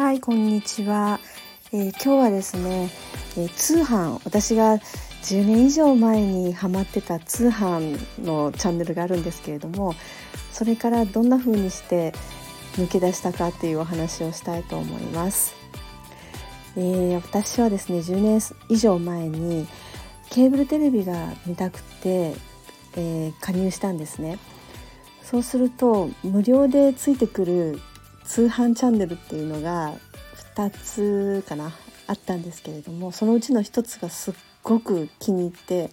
はいこんにちは、えー、今日はですね、えー、通販私が10年以上前にハマってた通販のチャンネルがあるんですけれどもそれからどんな風にして抜け出したかっていうお話をしたいと思います、えー、私はですね10年以上前にケーブルテレビが見たくて、え加入したんですね。そうすると無料でついてくる通販チャンネルっていうのが2つかなあったんですけれどもそのうちの1つがすっごく気に入って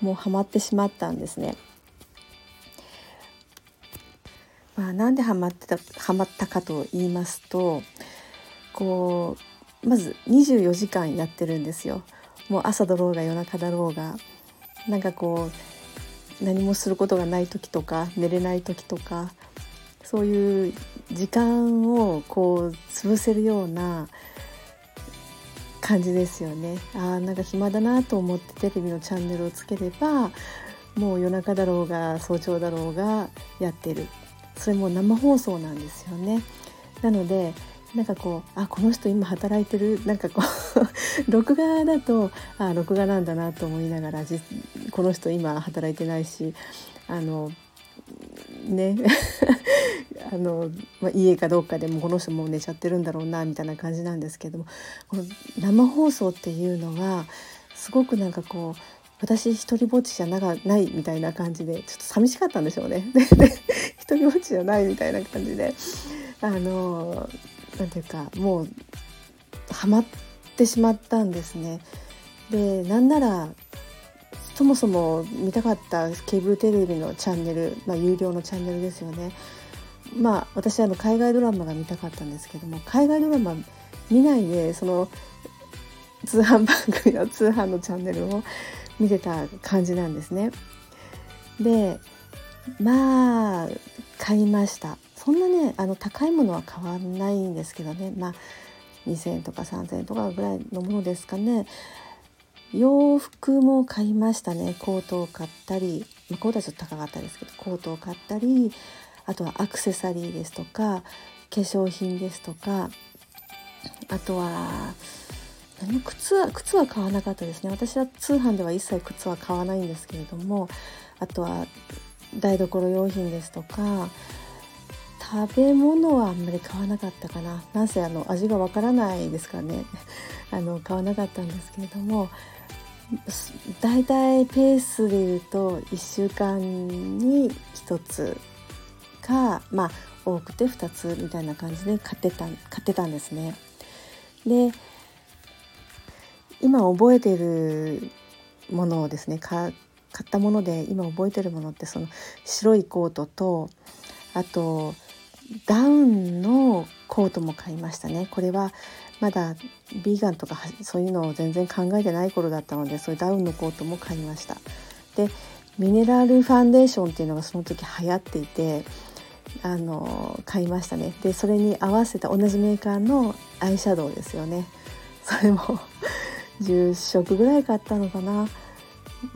もうハマってしまったんですね。まあ、なんでハマってたハマったかと言いますとこうまず24時間やってるんですよ。もう朝だろうが夜中だろうがなんかこう何もすることがない時とか寝れない時とかそういう時間をこう潰せるような感じですよね。あなんか暇だなと思ってテレビのチャンネルをつければもう夜中だろうが早朝だろうがやってるそれも生放送なんですよね。なのでなんかこうあこの人今働いてるなんかこう 録画だとあ録画なんだなと思いながらこの人今働いてないしあのね あの、まあ、家かどうかでもこの人もう寝ちゃってるんだろうなみたいな感じなんですけどもこの生放送っていうのはすごくなんかこう私一人ぼっちじゃなないみたいな感じでちょっと寂しかったんでしょうね。で一人ぼっちじゃないみたいな感じであのなんていうかもうハマってしまったんですね。でなんならそもそも見たかったケーブルテレビのチャンネル、まあ、有料のチャンネルですよね。まあ私あの海外ドラマが見たかったんですけども海外ドラマ見ないでその通販番組の 通販のチャンネルを見てた感じなんですね。でまあ買いましたそんなねあの高いものは買わないんですけどねまあ2,000円とか3,000円とかぐらいのものですかね洋服も買いましたね。コートを買ったり、まあ、コートはちょっと高かったですけどコートを買ったりあとはアクセサリーですとか化粧品ですとかあとは何靴は靴は買わなかったですね。私は通販では一切靴は買わないんですけれどもあとは台所用品ですとか食べ物はあんまり買わなかったかななんせあの味がわからないですからね あの買わなかったんですけれどもだいたいペースで言うと1週間に1つかまあ多くて2つみたいな感じで買ってた買ってたんですね。で今覚えてるものをですね買ったもので今覚えてるものってその白いコートとあとダウンのコートも買いましたね。これはまだビーガンとかそういうのを全然考えてない頃だったのでそういうダウンのコートも買いました。でミネラルファンデーションっていうのがその時流行っていてあの買いましたね。でそれに合わせた同じメーカーのアイシャドウですよね。それも 10色ぐらい買ったのかな。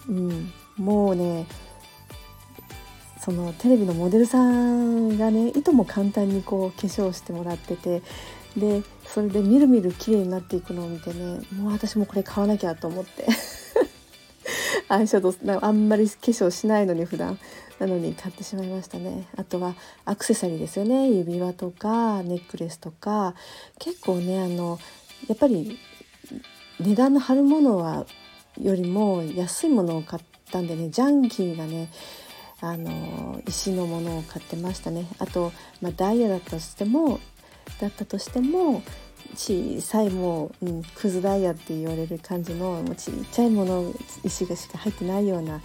うん。もうねそのテレビのモデルさんがねいとも簡単にこう化粧してもらっててでそれでみるみる綺麗になっていくのを見てねもう私もこれ買わなきゃと思って。アイシャドウあんまり化粧しないのに普段。なのに買ってしまいましたね。あとはアクセサリーですよね。指輪とかネックレスとか。結構ねあのやっぱり値段の張るものはよりも安いものを買ったんでねジャンキーなねあの石のものを買ってましたね。あと、まあ、ダイヤだったとしてもだったとしても小さいもう、うん、クズダイヤって言われる感じのもうちっちゃいもの石がしか入ってないような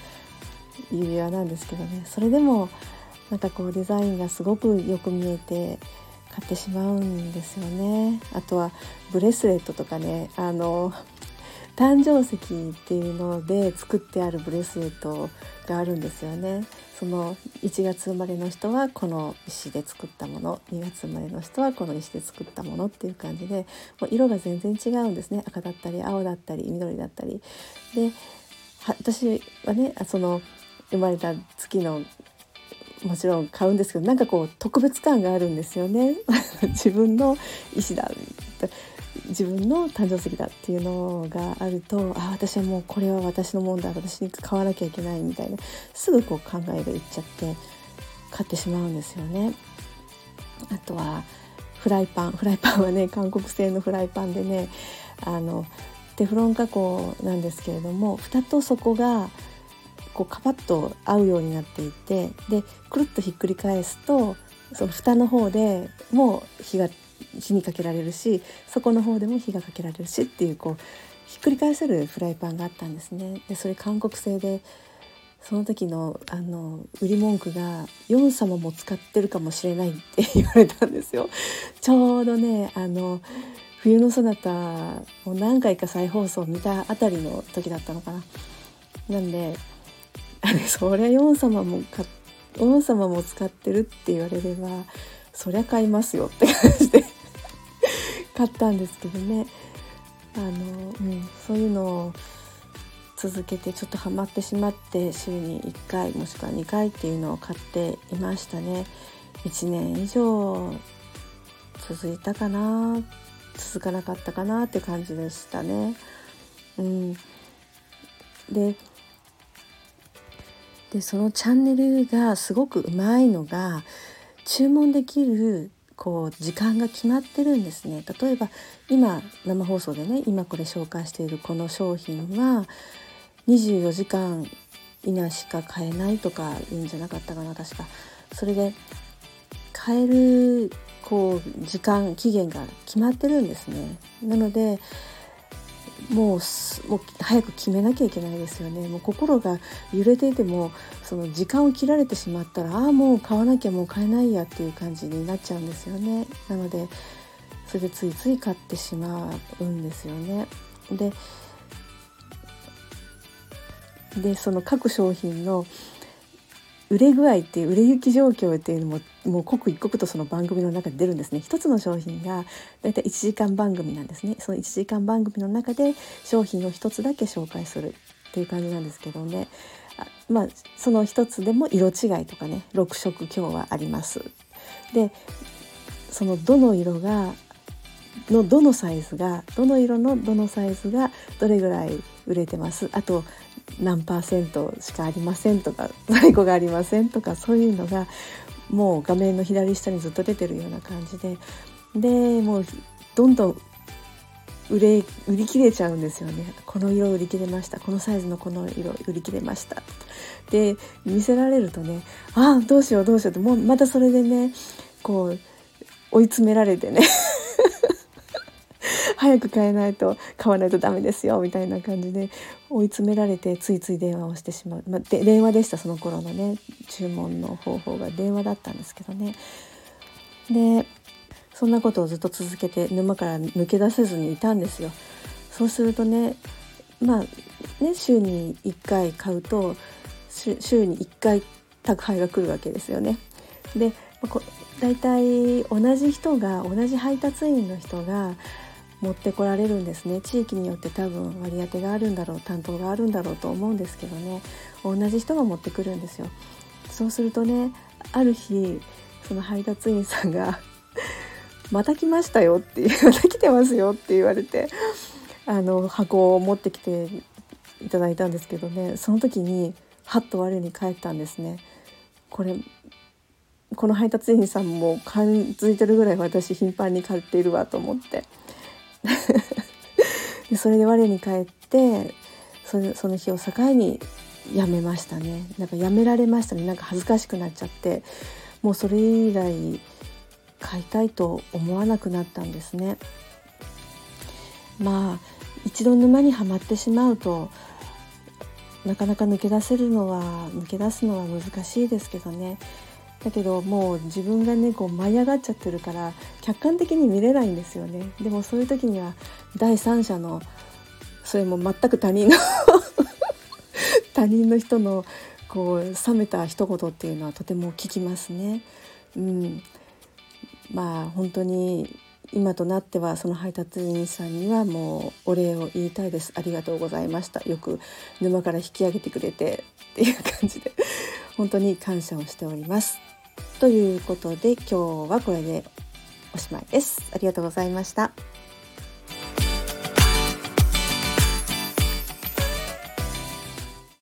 指輪なんですけどね。それでもなんかこうデザインがすごくよく見えて買ってしまうんですよね。あとはブレスレットとかね。あの誕生石っていうので作ってあるブレスレットがあるんですよね。その1月生まれの人はこの石で作ったもの2月生まれの人はこの石で作ったものっていう感じでもう色が全然違うんですね赤だったり青だったり緑だったり。で私はねその生まれた月のもちろん買うんですけどなんかこう特別感があるんですよね 自分の意思だ自分の誕生石だっていうのがあるとあ私はもうこれは私のもんだ私に買わなきゃいけないみたいなすぐこう考えがいっちゃって買ってしまうんですよね。あとはフライパンフライパンはね 韓国製のフライパンでねあのテフロン加工なんですけれども蓋と底がこうカパッと合うようになっていてでくるっとひっくり返すとその蓋の方でもう火が火にかけられるし底の方でも火がかけられるしっていうこうひっくり返せるフライパンがあったんですね。でそれ韓国製でその時のあの売り文句が「ヨン様も使ってるかもしれない」って 言われたんですよ。ちょうどねあの冬のそなたを何回か再放送見たあたりの時だったのかな。なんでそりゃヨン様もかヨン様も使ってるって言われればそりゃ買いますよって感じで買ったんですけどね。あの、うん、そういうのを続けてちょっとハマってしまって週に1回もしくは2回っていうのを買っていましたね。1年以上続いたかな続かなかったかなって感じでしたね。うん、ででそのチャンネルがすごくうまいのが注文できるこう時間が決まってるんですね。例えば今生放送でね今これ紹介しているこの商品は24時間以内しか買えないとか言うんじゃなかったかな確か。それで買えるこう時間期限が決まってるんですね。なのでもうもう早く決めなきゃいけないですよね。もう心が揺れていてもその時間を切られてしまったらああもう買わなきゃもう買えないやっていう感じになっちゃうんですよね。なのでそれでついつい買ってしまうんですよね。ででその各商品の売れ具合っていう売れ行き状況っていうのももう刻一刻とその番組の中で出るんですね。一つの商品がだいたい1時間番組なんですね。その1時間番組の中で商品を一つだけ紹介するっていう感じなんですけどね。あまあその一つでも色違いとかね6色今日はあります。でそのどの色がのどのサイズがどの色のどのサイズがどれぐらい売れてます。あと何パーセントしかありませんとか 在庫がありませんとかそういうのがもう画面の左下にずっと出てるような感じで。でもうどんどん売れ売り切れちゃうんですよね。この色売り切れました。このサイズのこの色売り切れました。で見せられるとねああどうしようどうしようってもうまたそれでねこう追い詰められてね。早く買えないと買わないとダメですよみたいな感じで追い詰められてついつい電話をしてしまう、まあ、で電話でしたその頃のね注文の方法が電話だったんですけどね。でそんなことをずっと続けて沼から抜け出せずにいたんですよ。そうするとねまあね週に1回買うと週に1回宅配が来るわけですよね。で大体同じ人が同じ配達員の人が持ってこられるんですね。地域によって多分割り当てがあるんだろう担当があるんだろうと思うんですけどね。同じ人が持ってくるんですよ。そうするとねある日その配達員さんが「また来ましたよ」って「また来てますよ」って言われてあの箱を持ってきていただいたんですけどね。その時にはっと我に返ったんですね。これこの配達員さんも感づいてるぐらい私頻繁に買っているわと思って。でそれで我に返ってその日を境にやめましたね。なんかやめられましたね。なんか恥ずかしくなっちゃって。もうそれ以来買いたいと思わなくなったんですね。まあ一度沼にはまってしまうとなかなか抜け出せるのは抜け出すのは難しいですけどね。だけどもう自分がねこう舞い上がっちゃってるから客観的に見れないんですよね。でもそういう時には第三者のそれも全く他人の 他人の人のこう冷めた一言っていうのはとても聞きますね。うん、まあ本当に今となってはその配達員さんにはもうお礼を言いたいです。ありがとうございました。よく沼から引き上げてくれてっていう感じで本当に感謝をしております。ということで今日はこれでおしまいです。ありがとうございました。